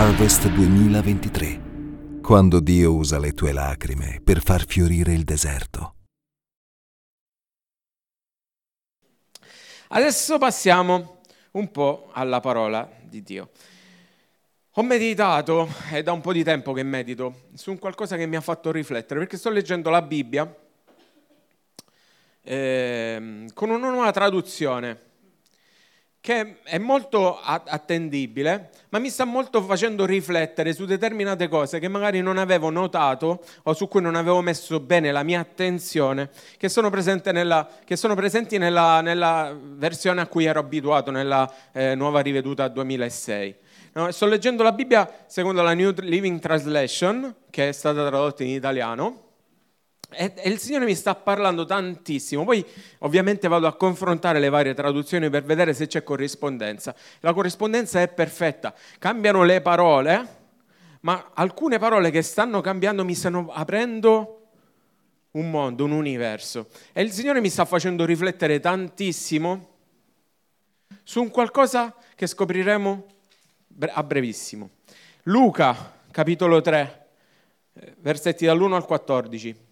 Harvest 2023, quando Dio usa le tue lacrime per far fiorire il deserto. Adesso passiamo un po' alla parola di Dio. Ho meditato, è da un po' di tempo che medito, su un qualcosa che mi ha fatto riflettere, perché sto leggendo la Bibbia eh, con una nuova traduzione che è molto attendibile, ma mi sta molto facendo riflettere su determinate cose che magari non avevo notato o su cui non avevo messo bene la mia attenzione, che sono, nella, che sono presenti nella, nella, versione a cui ero abituato, nella eh, nuova riveduta 2006. No, sto leggendo la Bibbia secondo la New Living Translation, che è stata tradotta in italiano e, e, il Signore mi sta parlando tantissimo. Poi ovviamente vado a confrontare le varie traduzioni per vedere se c'è corrispondenza. La corrispondenza è perfetta. Cambiano le parole, ma alcune parole che stanno cambiando mi stanno aprendo un mondo, un universo. E il Signore mi sta facendo riflettere tantissimo su un qualcosa che scopriremo a brevissimo. Luca, capitolo 3, eh, versetti dall'1 al 14.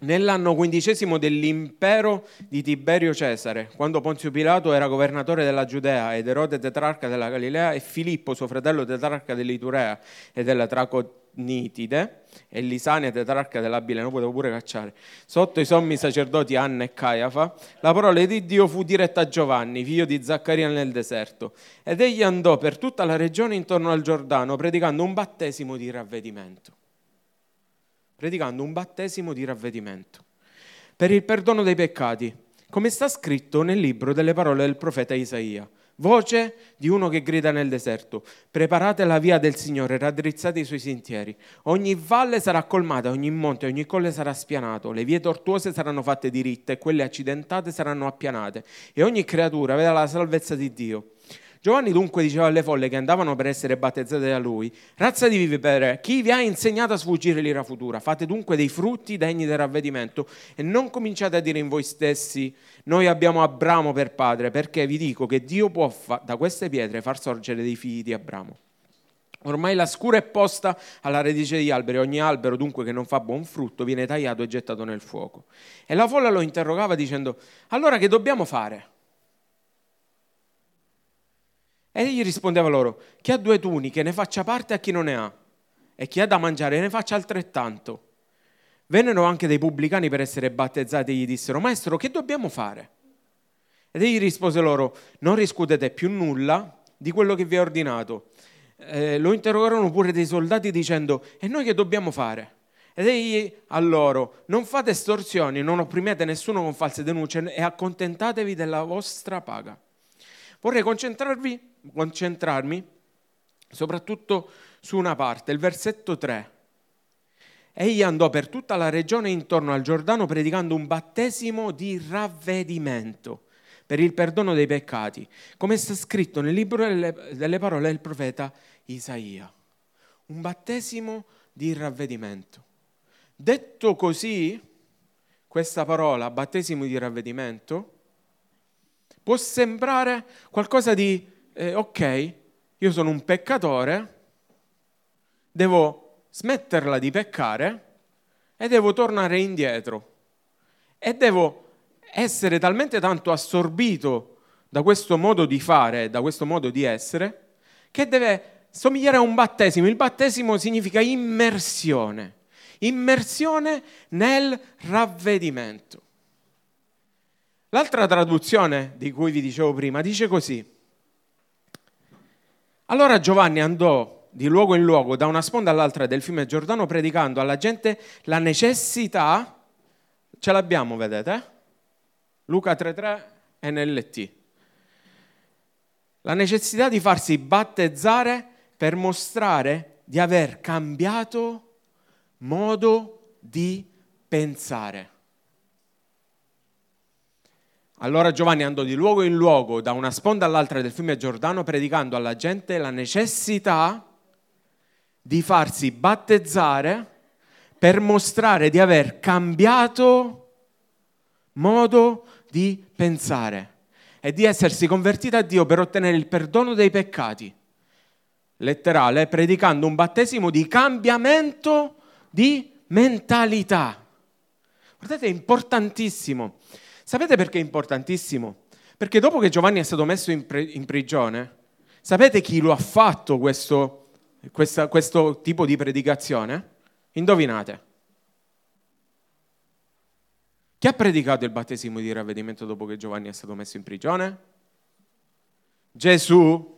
Nell'anno quindicesimo dell'impero di Tiberio Cesare, quando Ponzio Pilato era governatore della Giudea ed Erode tetrarca della Galilea e Filippo, suo fratello tetrarca dell'Iturea e della Traconitide e Lisania tetrarca dell'Abile, non potevo pure cacciare, sotto i sommi sacerdoti Anna e Caiafa, la parola di Dio fu diretta a Giovanni, figlio di Zaccaria nel deserto, ed egli andò per tutta la regione intorno al Giordano predicando un battesimo di ravvedimento predicando un battesimo di ravvedimento per il perdono dei peccati, come sta scritto nel libro delle parole del profeta Isaia. Voce di uno che grida nel deserto, preparate la via del Signore, raddrizzate i suoi sentieri. Ogni valle sarà colmata, ogni monte, ogni colle sarà spianato, le vie tortuose saranno fatte diritte e quelle accidentate saranno appianate e ogni creatura vedrà la salvezza di Dio. Giovanni dunque diceva alle folle che andavano per essere battezzate da lui, razza di vivere, chi vi ha insegnato a sfuggire l'ira futura? Fate dunque dei frutti degni del ravvedimento e non cominciate a dire in voi stessi, noi abbiamo Abramo per padre, perché vi dico che Dio può fa- da queste pietre far sorgere dei figli di Abramo. Ormai la scura è posta alla radice degli alberi, ogni albero dunque che non fa buon frutto viene tagliato e gettato nel fuoco. E la folla lo interrogava dicendo, allora che dobbiamo fare? E egli rispondeva loro, chi ha due tuniche ne faccia parte a chi non ne ha, e chi ha da mangiare ne faccia altrettanto. Vennero anche dei pubblicani per essere battezzati e gli dissero, Maestro, che dobbiamo fare? Ed egli rispose loro, non riscuotete più nulla di quello che vi ha ordinato. Eh, lo interrogarono pure dei soldati dicendo, e noi che dobbiamo fare? Ed egli a loro, non fate estorsioni, non opprimete nessuno con false denunce e accontentatevi della vostra paga. Vorrei concentrarvi concentrarmi soprattutto su una parte, il versetto 3. Egli andò per tutta la regione intorno al Giordano predicando un battesimo di ravvedimento per il perdono dei peccati, come sta scritto nel libro delle, parole del profeta Isaia. Un battesimo di ravvedimento. Detto così, questa parola, battesimo di ravvedimento, può sembrare qualcosa di eh, ok, io sono un peccatore, devo smetterla di peccare e devo tornare indietro e devo essere talmente tanto assorbito da questo modo di fare, da questo modo di essere, che deve somigliare a un battesimo. Il battesimo significa immersione, immersione nel ravvedimento. L'altra traduzione di cui vi dicevo prima dice così. Allora Giovanni andò di luogo in luogo, da una sponda all'altra del fiume Giordano, predicando alla gente la necessità, ce l'abbiamo, vedete? Luca 3.3 NLT. La necessità di farsi battezzare per mostrare di aver cambiato modo di pensare. Allora Giovanni andò di luogo in luogo, da una sponda all'altra del fiume Giordano, predicando alla gente la necessità di farsi battezzare per mostrare di aver cambiato modo di pensare e di essersi convertiti a Dio per ottenere il perdono dei peccati. Letterale, predicando un battesimo di cambiamento di mentalità. Guardate, è importantissimo. Sapete perché è importantissimo? Perché dopo che Giovanni è stato messo in, pre- in prigione, sapete chi lo ha fatto questo, questa, questo tipo di predicazione? Indovinate. Chi ha predicato il battesimo di ravvedimento dopo che Giovanni è stato messo in prigione? Gesù.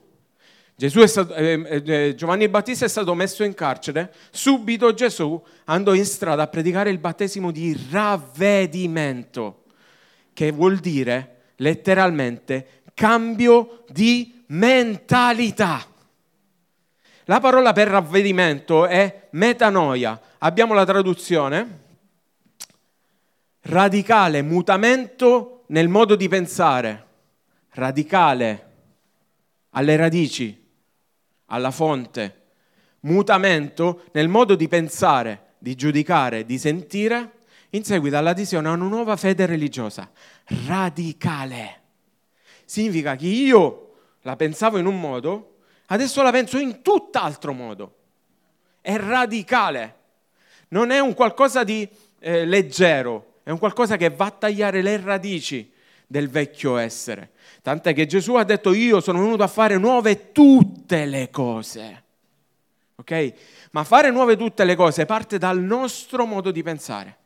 Gesù stato, eh, eh, eh, Giovanni Battista è stato messo in carcere, subito Gesù andò in strada a predicare il battesimo di ravvedimento, che vuol dire letteralmente cambio di mentalità. La parola per ravvedimento è metanoia. Abbiamo la traduzione radicale mutamento nel modo di pensare, radicale alle radici, alla fonte, mutamento nel modo di pensare, di giudicare, di sentire, in seguito all'adesione a una nuova fede religiosa, radicale. Significa che io la pensavo in un modo, adesso la penso in tutt'altro modo. È radicale. Non è un qualcosa di eh, leggero, è un qualcosa che va a tagliare le radici del vecchio essere. Tant'è che Gesù ha detto io sono venuto a fare nuove tutte le cose. Ok? Ma fare nuove tutte le cose parte dal nostro modo di pensare.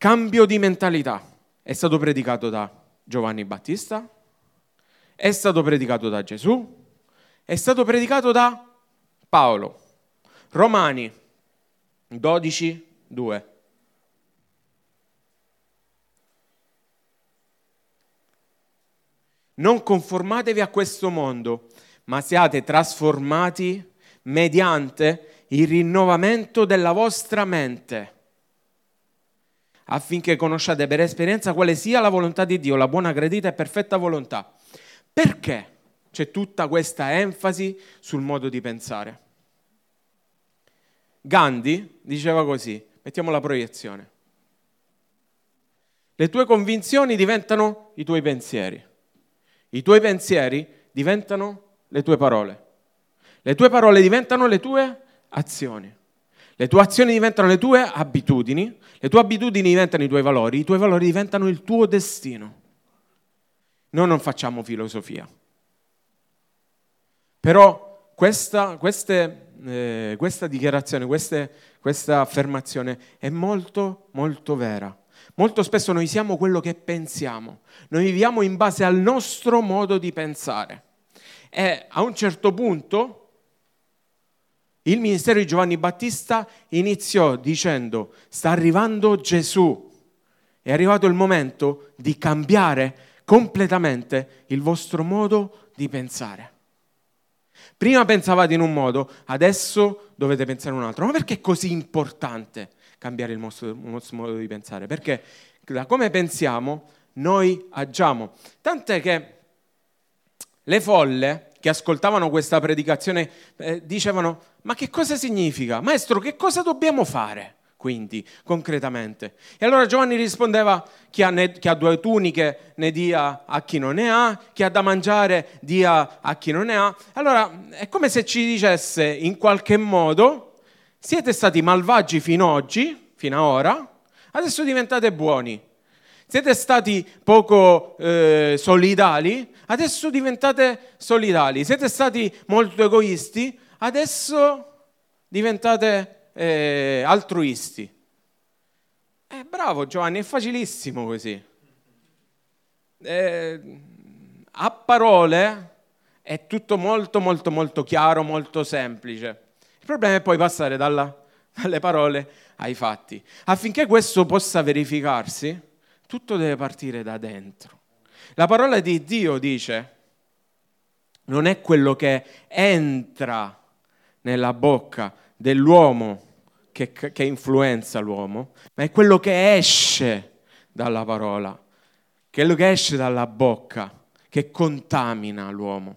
Cambio di mentalità. È stato predicato da Giovanni Battista, è stato predicato da Gesù, è stato predicato da Paolo. Romani 12, 2. Non conformatevi a questo mondo, ma siate trasformati mediante il rinnovamento della vostra mente, affinché conosciate per esperienza quale sia la volontà di Dio, la buona, gradita e perfetta volontà. Perché c'è tutta questa enfasi sul modo di pensare? Gandhi diceva così, mettiamo la proiezione. Le tue convinzioni diventano i tuoi pensieri. I tuoi pensieri diventano le tue parole. Le tue parole diventano le tue azioni. Le tue azioni diventano le tue abitudini, le tue abitudini diventano i tuoi valori, i tuoi valori diventano il tuo destino. Noi non facciamo filosofia. Però questa, queste, eh, questa dichiarazione, queste, questa affermazione è molto, molto vera. Molto spesso noi siamo quello che pensiamo, noi viviamo in base al nostro modo di pensare. E a un certo punto il ministero di Giovanni Battista iniziò dicendo sta arrivando Gesù, è arrivato il momento di cambiare completamente il vostro modo di pensare. Prima pensavate in un modo, adesso dovete pensare in un altro. Ma perché è così importante? cambiare il nostro, modo di pensare, perché da come pensiamo noi agiamo. Tant'è che le folle che ascoltavano questa predicazione eh, dicevano, ma che cosa significa? Maestro, che cosa dobbiamo fare? Quindi, concretamente. E allora Giovanni rispondeva, chi ha, ne, chi ha, due tuniche ne dia a chi non ne ha, chi ha da mangiare dia a chi non ne ha. Allora, è come se ci dicesse in qualche modo, siete stati malvagi fino ad oggi, fino ad ora, adesso diventate buoni. Siete stati poco eh, solidali, adesso diventate solidali. Siete stati molto egoisti, adesso diventate eh, altruisti. Eh, bravo Giovanni, è facilissimo così. Eh, a parole è tutto molto molto molto chiaro, molto semplice. Il problema è poi passare dalla, dalle parole ai fatti. Affinché questo possa verificarsi, tutto deve partire da dentro. La parola di Dio dice, non è quello che entra nella bocca dell'uomo che, che influenza l'uomo, ma è quello che esce dalla parola, quello che esce dalla bocca, che contamina l'uomo.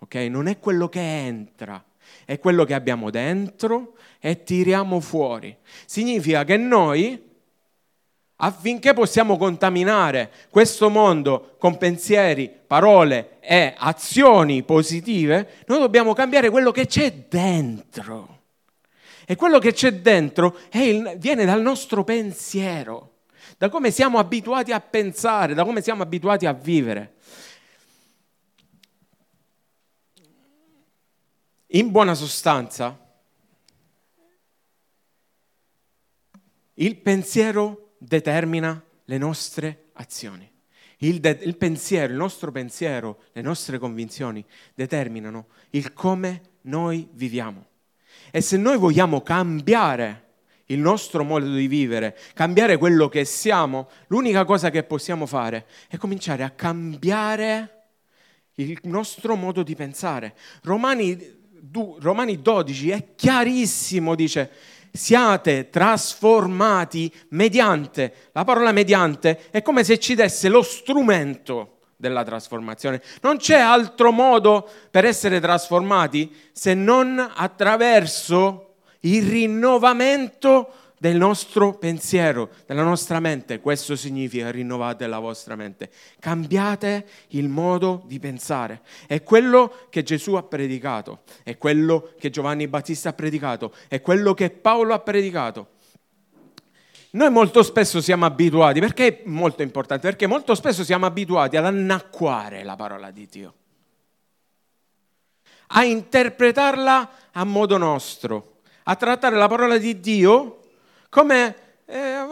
Okay? Non è quello che entra, è quello che abbiamo dentro e tiriamo fuori. Significa che noi, affinché possiamo contaminare questo mondo con pensieri, parole e azioni positive, noi dobbiamo cambiare quello che c'è dentro. E quello che c'è dentro il, viene dal nostro pensiero, da come siamo abituati a pensare, da come siamo abituati a vivere. In buona sostanza, il pensiero determina le nostre azioni. Il, de- il, pensiero, il nostro pensiero, le nostre convinzioni determinano il come noi viviamo. E se noi vogliamo cambiare il nostro modo di vivere, cambiare quello che siamo, l'unica cosa che possiamo fare è cominciare a cambiare il nostro modo di pensare. Romani, Romani 12 è chiarissimo, dice, siate trasformati mediante, la parola mediante è come se ci desse lo strumento della trasformazione. Non c'è altro modo per essere trasformati se non attraverso il rinnovamento del nostro pensiero, della nostra mente. Questo significa rinnovate la vostra mente. Cambiate il modo di pensare. È quello che Gesù ha predicato, è quello che Giovanni Battista ha predicato, è quello che Paolo ha predicato. Noi molto spesso siamo abituati, perché è molto importante? Perché molto spesso siamo abituati ad annacquare la parola di Dio, a interpretarla a modo nostro, a trattare la parola di Dio come eh,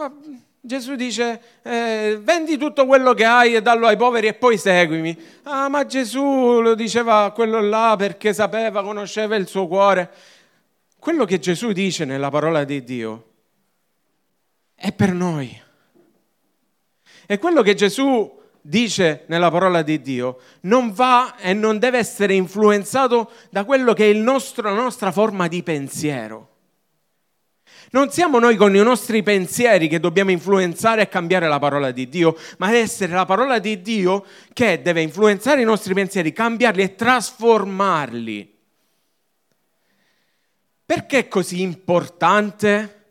Gesù dice eh, vendi tutto quello che hai e dallo ai poveri e poi seguimi. Ah, ma Gesù lo diceva quello là perché sapeva, conosceva il suo cuore. Quello che Gesù dice nella parola di Dio è per noi. E quello che Gesù dice nella parola di Dio non va e non deve essere influenzato da quello che è nostro, la nostra forma di pensiero. Non siamo noi con i nostri pensieri che dobbiamo influenzare e cambiare la parola di Dio, ma deve essere la parola di Dio che deve influenzare i nostri pensieri, cambiarli e trasformarli. Perché è così importante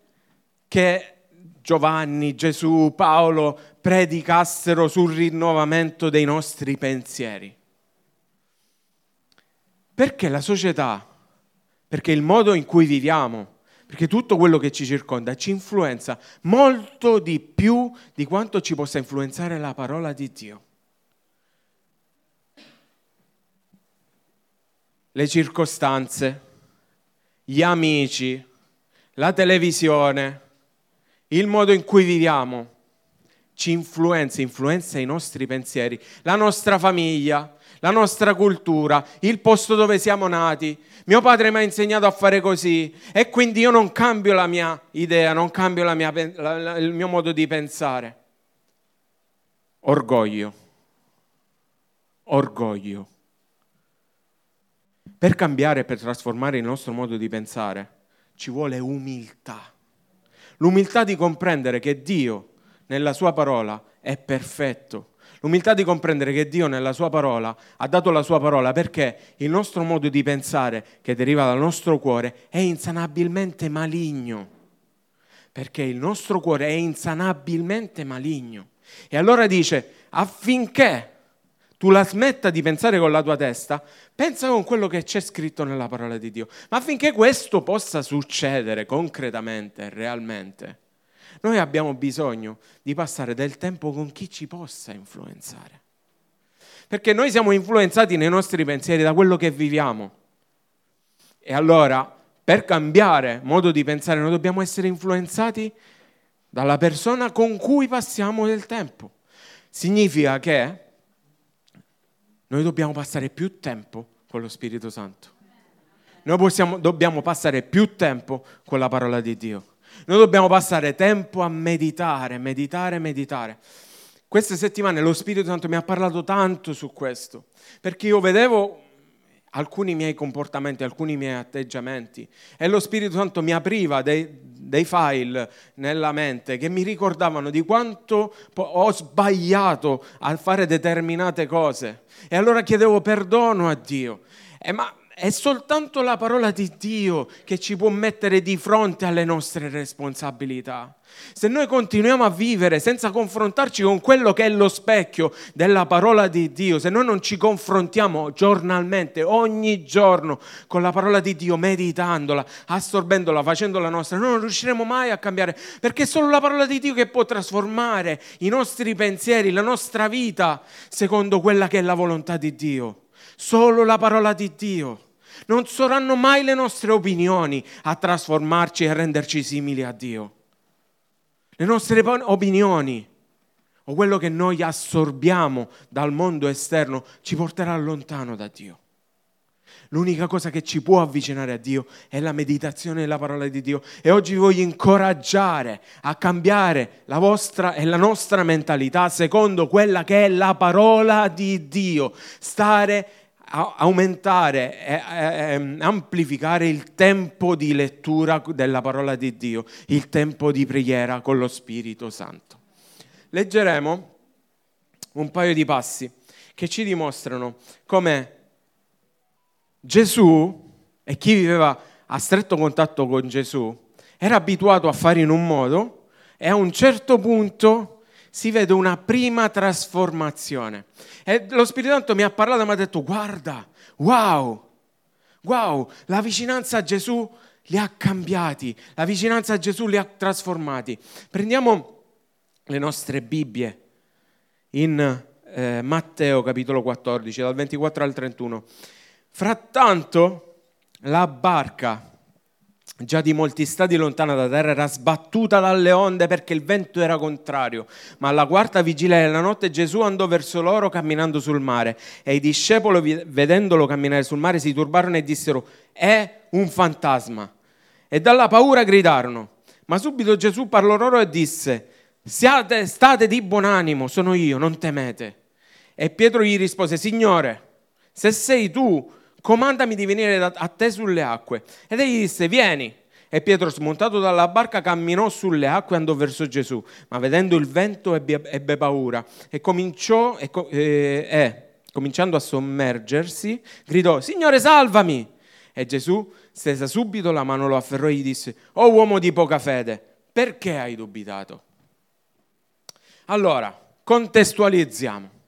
che Giovanni, Gesù, Paolo predicassero sul rinnovamento dei nostri pensieri. Perché la società, perché il modo in cui viviamo, perché tutto quello che ci circonda ci influenza molto di più di quanto ci possa influenzare la parola di Dio. Le circostanze, gli amici, la televisione, il modo in cui viviamo ci influenza, influenza i nostri pensieri, la nostra famiglia, la nostra cultura, il posto dove siamo nati. Mio padre mi ha insegnato a fare così e quindi io non cambio la mia idea, non cambio la mia, la, la, il mio modo di pensare. Orgoglio. Orgoglio. Per cambiare, per trasformare il nostro modo di pensare, ci vuole umiltà l'umiltà di comprendere che Dio nella sua parola è perfetto, l'umiltà di comprendere che Dio nella sua parola ha dato la sua parola perché il nostro modo di pensare che deriva dal nostro cuore è insanabilmente maligno, perché il nostro cuore è insanabilmente maligno. E allora dice, affinché tu la smetta di pensare con la tua testa, pensa con quello che c'è scritto nella parola di Dio. Ma affinché questo possa succedere concretamente, realmente, Noi abbiamo bisogno di passare del tempo con chi ci possa influenzare. Perché noi siamo influenzati nei nostri pensieri da quello che viviamo. E allora, per cambiare modo di pensare, noi dobbiamo essere influenzati dalla persona con cui passiamo del tempo. Significa che noi dobbiamo passare più tempo con lo Spirito Santo. Noi possiamo, dobbiamo passare più tempo con la parola di Dio. Noi dobbiamo passare tempo a meditare, meditare, meditare. Queste settimane lo Spirito Santo mi ha parlato tanto su questo, perché io vedevo alcuni miei comportamenti, alcuni miei atteggiamenti e lo Spirito Santo mi apriva dei, dei file nella mente che mi ricordavano di quanto ho sbagliato a fare determinate cose e allora chiedevo perdono a Dio. Eh, ma è soltanto la parola di Dio che ci può mettere di fronte alle nostre responsabilità. Se noi continuiamo a vivere senza confrontarci con quello che è lo specchio della parola di Dio, se noi non ci confrontiamo giornalmente, ogni giorno, con la parola di Dio, meditandola, assorbendola, facendola nostra, noi non riusciremo mai a cambiare, perché è solo la parola di Dio che può trasformare i nostri pensieri, la nostra vita, secondo quella che è la volontà di Dio. Solo la parola di Dio. Non saranno mai le nostre opinioni a trasformarci e a renderci simili a Dio. Le nostre opinioni o quello che noi assorbiamo dal mondo esterno ci porterà lontano da Dio. L'unica cosa che ci può avvicinare a Dio è la meditazione della parola di Dio. E oggi vi voglio incoraggiare a cambiare la vostra e la nostra mentalità secondo quella che è la parola di Dio. Stare aumentare e ehm, amplificare il tempo di lettura della parola di Dio, il tempo di preghiera con lo Spirito Santo. Leggeremo un paio di passi che ci dimostrano come Gesù e chi viveva a stretto contatto con Gesù era abituato a fare in un modo e a un certo punto si vede una prima trasformazione. E lo Spirito Santo mi ha parlato e mi ha detto, guarda, wow, wow, la vicinanza a Gesù li ha cambiati, la vicinanza a Gesù li ha trasformati. Prendiamo le nostre Bibbie in eh, Matteo capitolo 14, dal 24 al 31. Frattanto la barca già di molti stati lontana da terra, era sbattuta dalle onde perché il vento era contrario. Ma alla quarta vigilia della notte Gesù andò verso loro camminando sul mare e i discepoli, vedendolo camminare sul mare, si turbarono e dissero, è un fantasma. E dalla paura gridarono. Ma subito Gesù parlò loro e disse, Siate, state di buon animo, sono io, non temete. E Pietro gli rispose, Signore, se sei tu, comandami di venire a te sulle acque. Ed egli disse, vieni. E Pietro, smontato dalla barca, camminò sulle acque e andò verso Gesù. Ma vedendo il vento ebbe, ebbe paura e cominciò, e, eh, eh, cominciando a sommergersi, gridò, Signore, salvami! E Gesù stesa subito la mano, lo afferrò e gli disse, Oh uomo di poca fede, perché hai dubitato? Allora, contestualizziamo.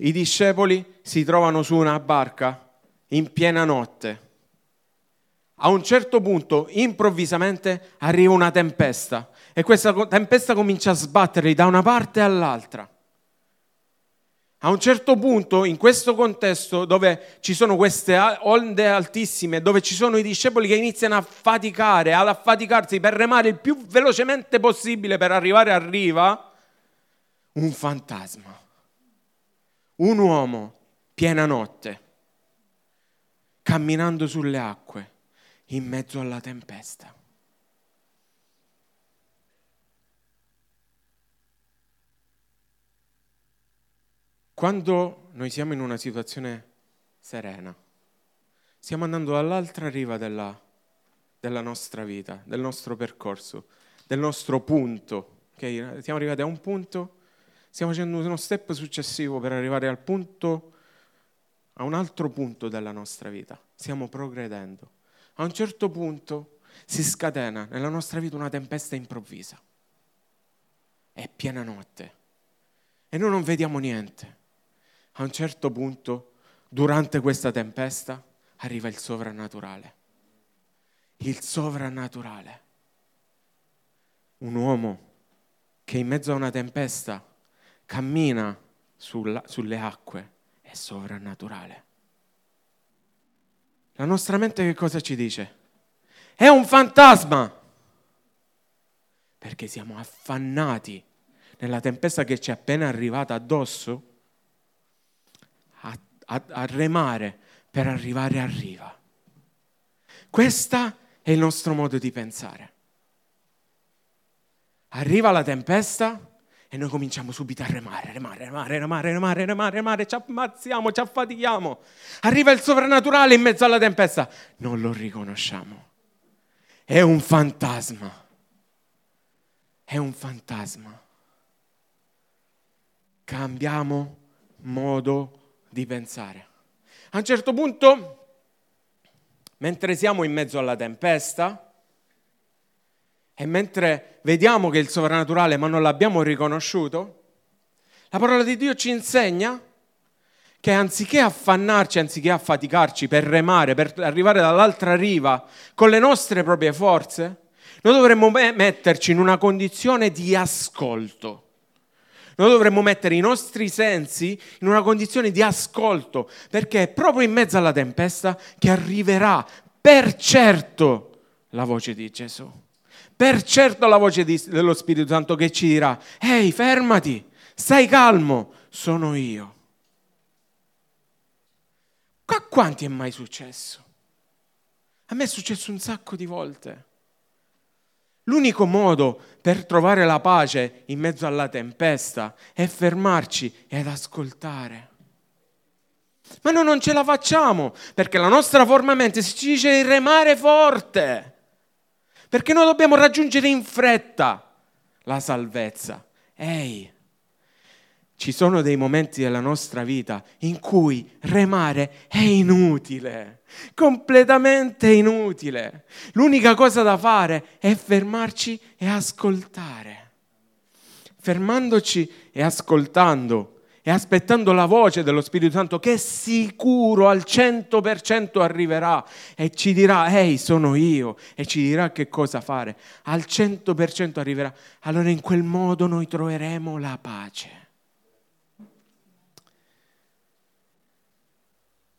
I discepoli si trovano su una barca in piena notte. A un certo punto, improvvisamente, arriva una tempesta e questa tempesta comincia a sbatterli da una parte all'altra. A un certo punto, in questo contesto dove ci sono queste onde altissime, dove ci sono i discepoli che iniziano a faticare, ad affaticarsi per remare il più velocemente possibile per arrivare a riva, un fantasma un uomo, piena notte, camminando sulle acque, in mezzo alla tempesta. Quando noi siamo in una situazione serena, stiamo andando dall'altra riva della, della nostra vita, del nostro percorso, del nostro punto. Okay? Siamo arrivati a un punto Stiamo facendo uno step successivo per arrivare al punto, a un altro punto della nostra vita. Stiamo progredendo. A un certo punto si scatena nella nostra vita una tempesta improvvisa. È piena notte e noi non vediamo niente. A un certo punto, durante questa tempesta, arriva il sovrannaturale. Il sovrannaturale un uomo che in mezzo a una tempesta cammina sulla, sulle acque è sovrannaturale. La nostra mente che cosa ci dice? È un fantasma! Perché siamo affannati nella tempesta che ci è appena arrivata addosso a, a, a remare per arrivare a riva. Questo è il nostro modo di pensare. Arriva la tempesta e noi cominciamo subito a remare, remare, remare, remare, remare, remare, remare, ci ammazziamo, ci affatichiamo. Arriva il sovrannaturale in mezzo alla tempesta, non lo riconosciamo. È un fantasma. È un fantasma. Cambiamo modo di pensare. A un certo punto, mentre siamo in mezzo alla tempesta, e mentre vediamo che il sovrannaturale ma non l'abbiamo riconosciuto, la parola di Dio ci insegna che anziché affannarci, anziché affaticarci per remare, per arrivare dall'altra riva con le nostre proprie forze, noi dovremmo metterci in una condizione di ascolto. Noi dovremmo mettere i nostri sensi in una condizione di ascolto, perché è proprio in mezzo alla tempesta che arriverà per certo la voce di Gesù per certo la voce di, dello Spirito Santo che ci dirà, ehi, fermati, stai calmo, sono io. A quanti è mai successo? A me è successo un sacco di volte. L'unico modo per trovare la pace in mezzo alla tempesta è fermarci ed ascoltare. Ma noi non ce la facciamo perché la nostra forma mente si dice di remare forte. Perché noi dobbiamo raggiungere in fretta la salvezza. Ehi, ci sono dei momenti della nostra vita in cui remare è inutile, completamente inutile. L'unica cosa da fare è fermarci e ascoltare. Fermandoci e ascoltando e aspettando la voce dello Spirito Santo che sicuro al 100% arriverà e ci dirà, ehi sono io, e ci dirà che cosa fare, al 100% arriverà, allora in quel modo noi troveremo la pace.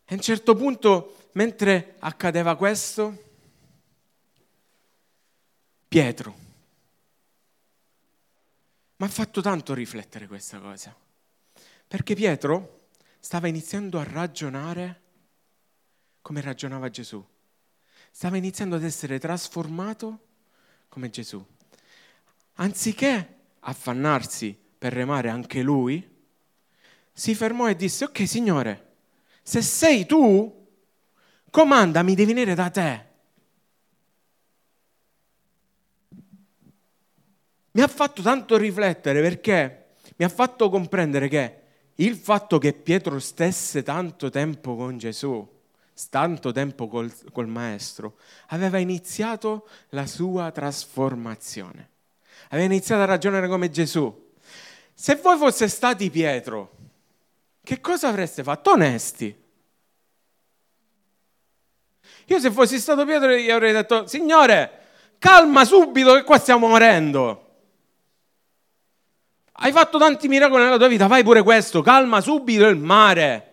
E a un certo punto, mentre accadeva questo, Pietro, mi ha fatto tanto riflettere questa cosa. Perché Pietro stava iniziando a ragionare come ragionava Gesù. Stava iniziando ad essere trasformato come Gesù. Anziché affannarsi per remare anche lui, si fermò e disse, ok Signore, se sei tu, comandami di venire da te. Mi ha fatto tanto riflettere perché mi ha fatto comprendere che il fatto che Pietro stesse tanto tempo con Gesù, tanto tempo col, col Maestro, aveva iniziato la sua trasformazione. Aveva iniziato a ragionare come Gesù. Se voi foste stati Pietro, che cosa avreste fatto? Onesti. Io se fossi stato Pietro gli avrei detto, Signore, calma subito che qua stiamo morendo. Hai fatto tanti miracoli nella tua vita, fai pure questo, calma subito il mare.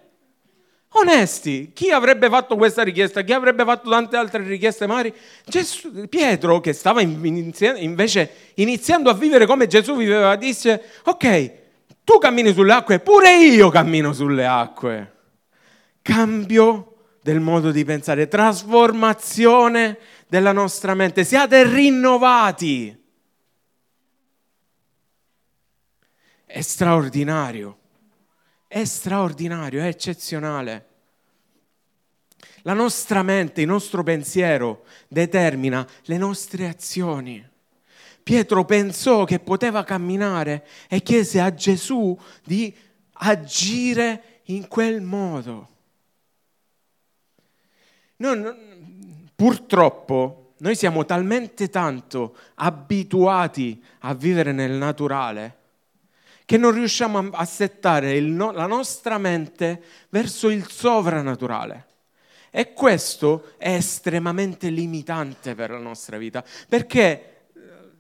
Onesti, chi avrebbe fatto questa richiesta? Chi avrebbe fatto tante altre richieste magari? Gesù, Pietro, che stava invece iniziando a vivere come Gesù viveva, disse, ok, tu cammini sulle acque, pure io cammino sulle acque. Cambio del modo di pensare, trasformazione della nostra mente, siate rinnovati. È straordinario, è straordinario, è eccezionale. La nostra mente, il nostro pensiero determina le nostre azioni. Pietro pensò che poteva camminare e chiese a Gesù di agire in quel modo. Non, purtroppo noi siamo talmente tanto abituati a vivere nel naturale che non riusciamo a settare no, la nostra mente verso il sovrannaturale. E questo è estremamente limitante per la nostra vita, perché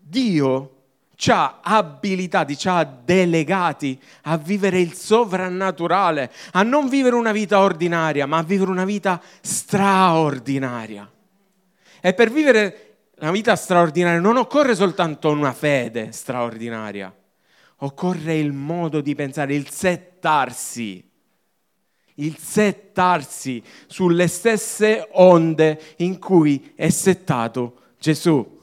Dio ci ha abilitati, ci ha delegati a vivere il sovrannaturale, a non vivere una vita ordinaria, ma a vivere una vita straordinaria. E per vivere la vita straordinaria non occorre soltanto una fede straordinaria, occorre il modo di pensare, il settarsi, il settarsi sulle stesse onde in cui è settato Gesù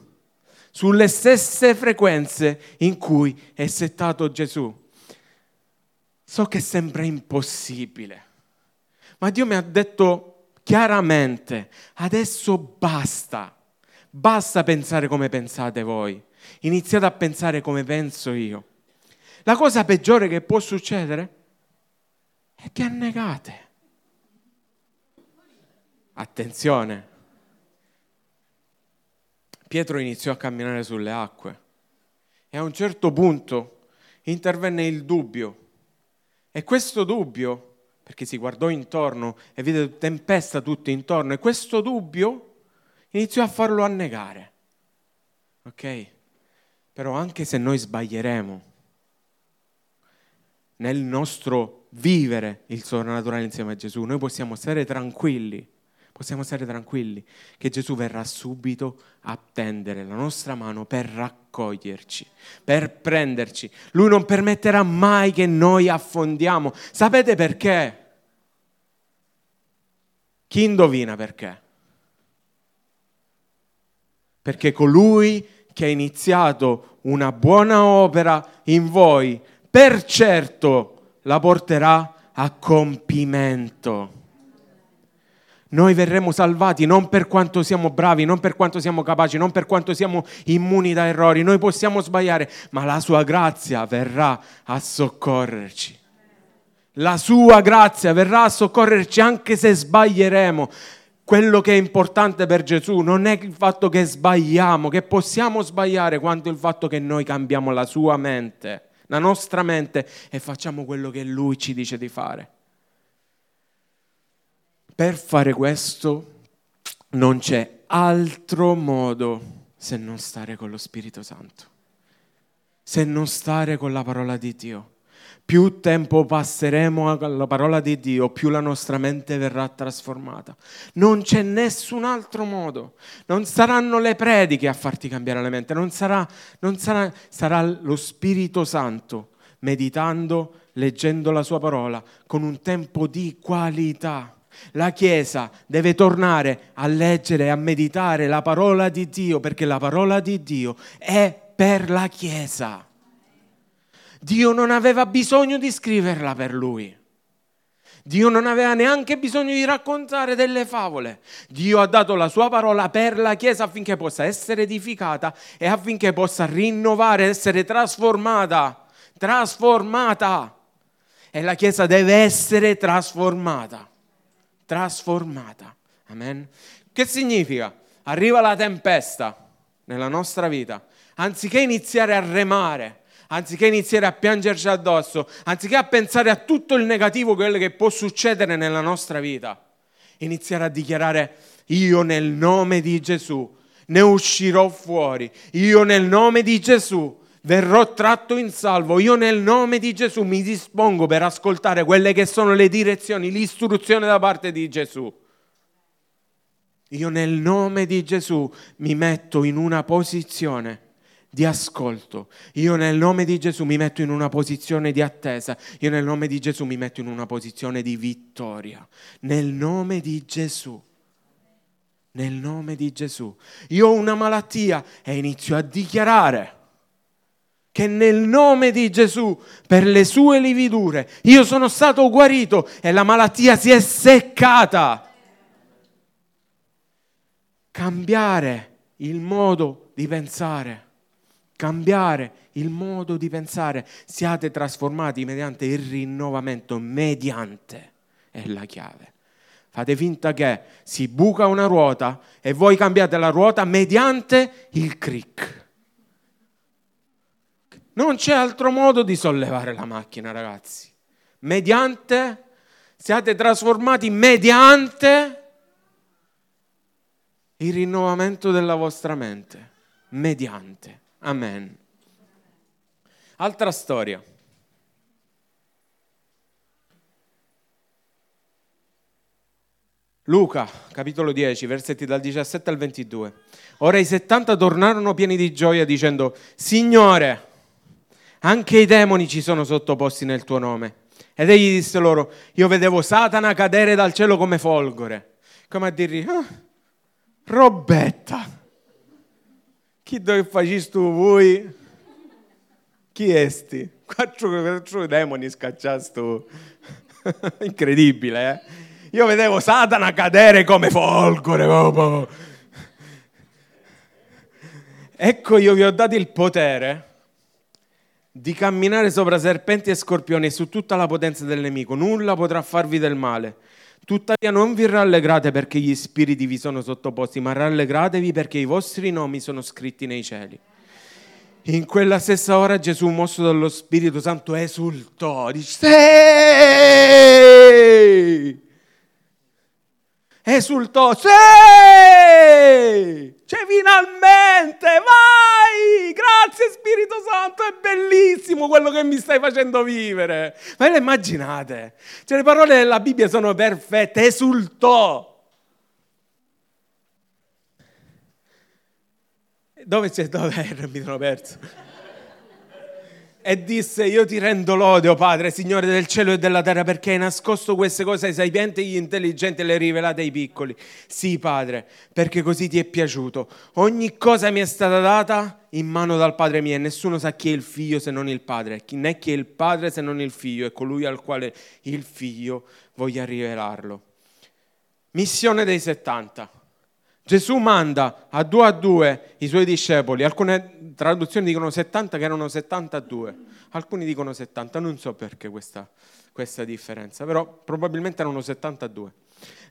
sulle stesse frequenze in cui è settato Gesù. So che sembra impossibile, ma Dio mi ha detto chiaramente, adesso basta, basta pensare come pensate voi, iniziate a pensare come penso io. La cosa peggiore che può succedere è che annegate. Attenzione, Pietro iniziò a camminare sulle acque e a un certo punto intervenne il dubbio. E questo dubbio, perché si guardò intorno e vide tempesta tutto intorno, e questo dubbio iniziò a farlo annegare. Ok? Però anche se noi sbaglieremo nel nostro vivere il sovrannaturale insieme a Gesù, noi possiamo stare tranquilli possiamo stare tranquilli che Gesù verrà subito a tendere la nostra mano per raccoglierci, per prenderci. Lui non permetterà mai che noi affondiamo. Sapete perché? Chi indovina perché? Perché colui che ha iniziato una buona opera in voi, per certo la porterà a compimento noi verremo salvati non per quanto siamo bravi, non per quanto siamo capaci, non per quanto siamo immuni da errori. Noi possiamo sbagliare, ma la sua grazia verrà a soccorrerci. La sua grazia verrà a soccorrerci anche se sbaglieremo. Quello che è importante per Gesù non è il fatto che sbagliamo, che possiamo sbagliare, quanto il fatto che noi cambiamo la sua mente, la nostra mente e facciamo quello che lui ci dice di fare. Per fare questo non c'è altro modo se non stare con lo Spirito Santo, se non stare con la parola di Dio. Più tempo passeremo con la parola di Dio, più la nostra mente verrà trasformata. Non c'è nessun altro modo. Non saranno le prediche a farti cambiare la mente, non sarà, non sarà, sarà lo Spirito Santo meditando, leggendo la sua parola, con un tempo di qualità la Chiesa deve tornare a leggere e a meditare la parola di Dio perché la parola di Dio è per la Chiesa. Dio non aveva bisogno di scriverla per lui. Dio non aveva neanche bisogno di raccontare delle favole. Dio ha dato la sua parola per la Chiesa affinché possa essere edificata e affinché possa rinnovare, essere trasformata. Trasformata. E la Chiesa deve essere trasformata trasformata. Amen. Che significa? Arriva la tempesta nella nostra vita, anziché iniziare a remare, anziché iniziare a piangerci addosso, anziché a pensare a tutto il negativo, quello che può succedere nella nostra vita, iniziare a dichiarare io nel nome di Gesù ne uscirò fuori, io nel nome di Gesù verrò tratto in salvo. Io nel nome di Gesù mi dispongo per ascoltare quelle che sono le direzioni, l'istruzione da parte di Gesù. Io nel nome di Gesù mi metto in una posizione di ascolto. Io nel nome di Gesù mi metto in una posizione di attesa. Io nel nome di Gesù mi metto in una posizione di vittoria. Nel nome di Gesù. Nel nome di Gesù. Io ho una malattia e inizio a dichiarare che nel nome di Gesù, per le sue lividure, io sono stato guarito e la malattia si è seccata. Cambiare il modo di pensare, cambiare il modo di pensare, siate trasformati mediante il rinnovamento, mediante è la chiave. Fate finta che si buca una ruota e voi cambiate la ruota mediante il crick non c'è altro modo di sollevare la macchina, ragazzi. Mediante, siate trasformati mediante il rinnovamento della vostra mente. Mediante. Amen. Altra storia. Luca, capitolo 10, versetti dal 17 al 22. Ora i 70 tornarono pieni di gioia dicendo, Signore, anche i demoni ci sono sottoposti nel tuo nome. Ed egli disse loro, io vedevo Satana cadere dal cielo come folgore. Come a dirgli, ah, robetta, chi dove facis tu voi? Chi esti? Quattro, quattro demoni scacciasto. Incredibile, eh? Io vedevo Satana cadere come folgore. Oh, ecco, io vi ho dato il potere di camminare sopra serpenti e scorpioni e su tutta la potenza del nemico. Nulla potrà farvi del male. Tuttavia non vi rallegrate perché gli spiriti vi sono sottoposti, ma rallegratevi perché i vostri nomi sono scritti nei cieli. In quella stessa ora Gesù, mosso dallo Spirito Santo, esultò, dice, Sei! Esultò, sì! C'è finalmente, vai! Grazie Spirito Santo, è bellissimo quello che mi stai facendo vivere. Ma le immaginate? Cioè le parole della Bibbia sono perfette, esultò. Dove c'è? Dove mi sono perso? E disse io ti rendo lode, oh Padre, Signore del cielo e della terra, perché hai nascosto queste cose ai sapienti e agli intelligenti e le hai rivelate ai piccoli. Sì, Padre, perché così ti è piaciuto. Ogni cosa mi è stata data in mano dal Padre mio e nessuno sa chi è il figlio se non il Padre, né chi è il Padre se non il figlio e colui al quale il figlio voglia rivelarlo. Missione dei 70. Gesù manda a due a due i suoi discepoli, alcune traduzioni dicono 70 che erano 72, alcuni dicono 70, non so perché questa, questa differenza, però probabilmente erano 72.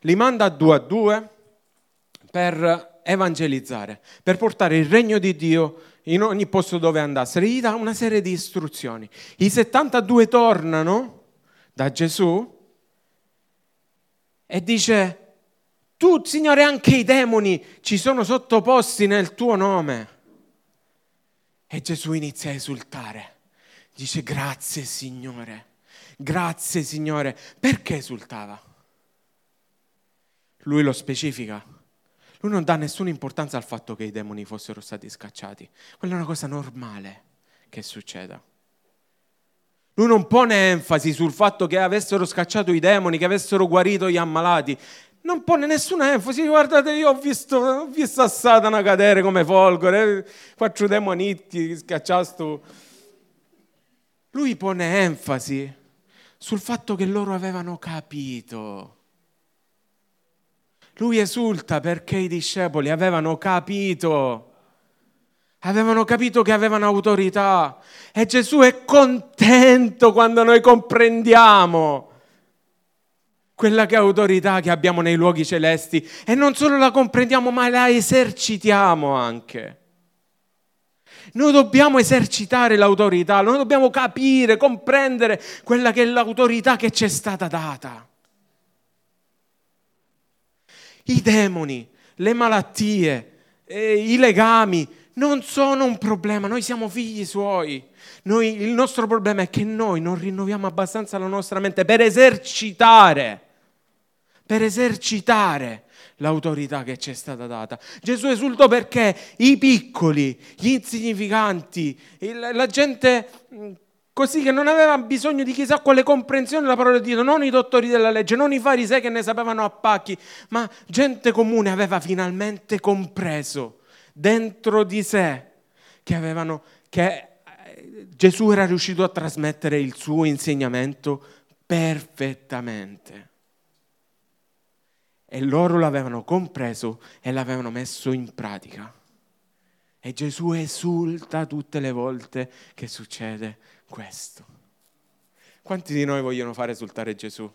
Li manda a due a due per evangelizzare, per portare il regno di Dio in ogni posto dove andassero, gli dà una serie di istruzioni. I 72 tornano da Gesù e dice tu, Signore, anche i demoni ci sono sottoposti nel tuo nome. E Gesù inizia a esultare. Dice grazie, Signore. Grazie, Signore. Perché esultava? Lui lo specifica. Lui non dà nessuna importanza al fatto che i demoni fossero stati scacciati. Quella è una cosa normale che succeda. Lui non pone enfasi sul fatto che avessero scacciato i demoni, che avessero guarito gli ammalati non pone nessuna enfasi. Guardate, io ho visto, ho visto a Satana cadere come folgore, quattro demonitti scacciasto. Lui pone enfasi sul fatto che loro avevano capito. Lui esulta perché i discepoli avevano capito. Avevano capito che avevano autorità e Gesù è contento quando noi comprendiamo quella che è autorità che abbiamo nei luoghi celesti e non solo la comprendiamo ma la esercitiamo anche. Noi dobbiamo esercitare l'autorità, noi dobbiamo capire, comprendere quella che è l'autorità che ci è stata data. I demoni, le malattie, eh, i legami non sono un problema, noi siamo figli suoi. Noi, il nostro problema è che noi non rinnoviamo abbastanza la nostra mente per esercitare per esercitare l'autorità che ci è stata data. Gesù esultò perché i piccoli, gli insignificanti, la gente mm, così che non aveva bisogno di chissà quale comprensione della parola di Dio, non i dottori della legge, non i farisei che ne sapevano a pacchi, ma gente comune aveva finalmente compreso dentro di sé che, avevano, che eh, Gesù era riuscito a trasmettere il suo insegnamento perfettamente e loro l'avevano compreso e l'avevano messo in pratica. E Gesù esulta tutte le volte che succede questo. Quanti di noi vogliono fare esultare Gesù?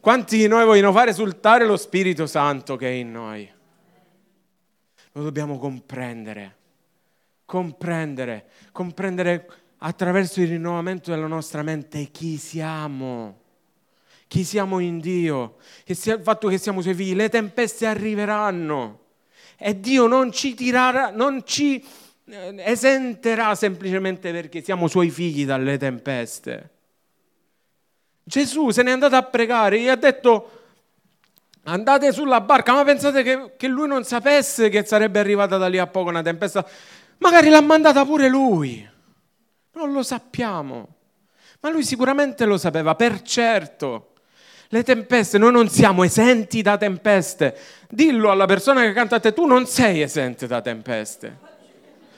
Quanti di noi vogliono fare esultare lo Spirito Santo che è in noi? Lo dobbiamo comprendere, comprendere, comprendere attraverso il rinnovamento della nostra mente chi siamo chi siamo in Dio, il fatto che siamo suoi figli, le tempeste arriveranno e Dio non ci tirerà, non ci eh, esenterà semplicemente perché siamo suoi figli dalle tempeste. Gesù se n'è andato a pregare, gli ha detto andate sulla barca, ma pensate che, che lui non sapesse che sarebbe arrivata da lì a poco una tempesta? Magari l'ha mandata pure lui, non lo sappiamo, ma lui sicuramente lo sapeva, per certo. Le tempeste, noi non siamo esenti da tempeste. Dillo alla persona che canta a te, tu non sei esente da tempeste.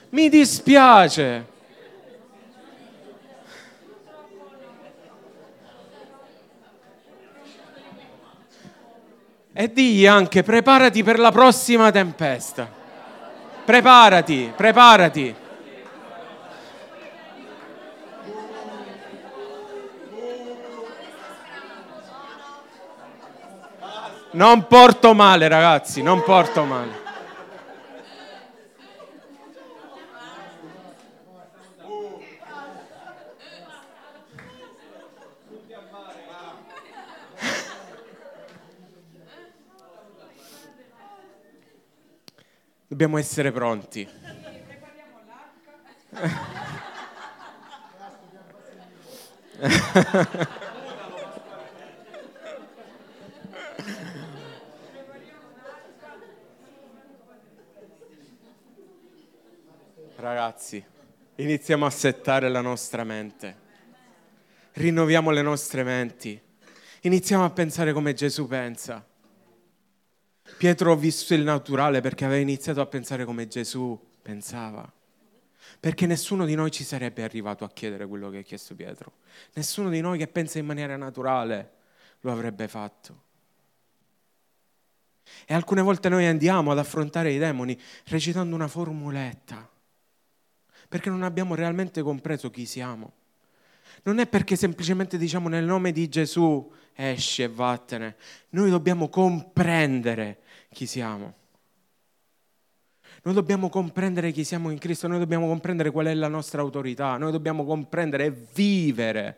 Mi dispiace. E digli anche, preparati per la prossima tempesta. Preparati, preparati. Non porto male, ragazzi, non porto male. Dobbiamo essere pronti. Ragazzi, iniziamo a settare la nostra mente. Rinnoviamo le nostre menti. Iniziamo a pensare come Gesù pensa. Pietro ha visto il naturale perché aveva iniziato a pensare come Gesù pensava. Perché nessuno di noi ci sarebbe arrivato a chiedere quello che ha chiesto Pietro. Nessuno di noi che pensa in maniera naturale lo avrebbe fatto. E alcune volte noi andiamo ad affrontare i demoni recitando una formuletta, perché non abbiamo realmente compreso chi siamo. Non è perché semplicemente diciamo nel nome di Gesù esci e vattene. Noi dobbiamo comprendere chi siamo. Noi dobbiamo comprendere chi siamo in Cristo, noi dobbiamo comprendere qual è la nostra autorità, noi dobbiamo comprendere e vivere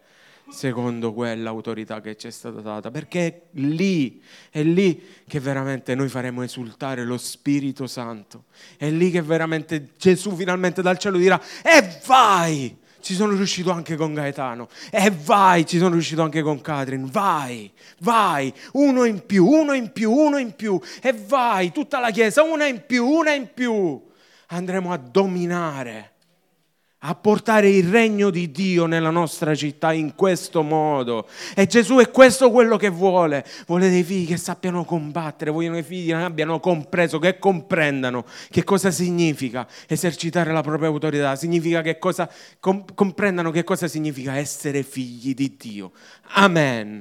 secondo quell'autorità che ci è stata data, perché è lì, è lì che veramente noi faremo esultare lo Spirito Santo, è lì che veramente Gesù finalmente dal cielo dirà e vai, ci sono riuscito anche con Gaetano. E vai, ci sono riuscito anche con Catherine. Vai, vai, uno in più, uno in più, uno in più. E vai, tutta la Chiesa, una in più, una in più. Andremo a dominare a portare il regno di Dio nella nostra città in questo modo. E Gesù è questo quello che vuole. Vuole dei figli che sappiano combattere, vogliono dei figli che abbiano compreso, che comprendano che cosa significa esercitare la propria autorità, significa che cosa, com- comprendano che cosa significa essere figli di Dio. Amen.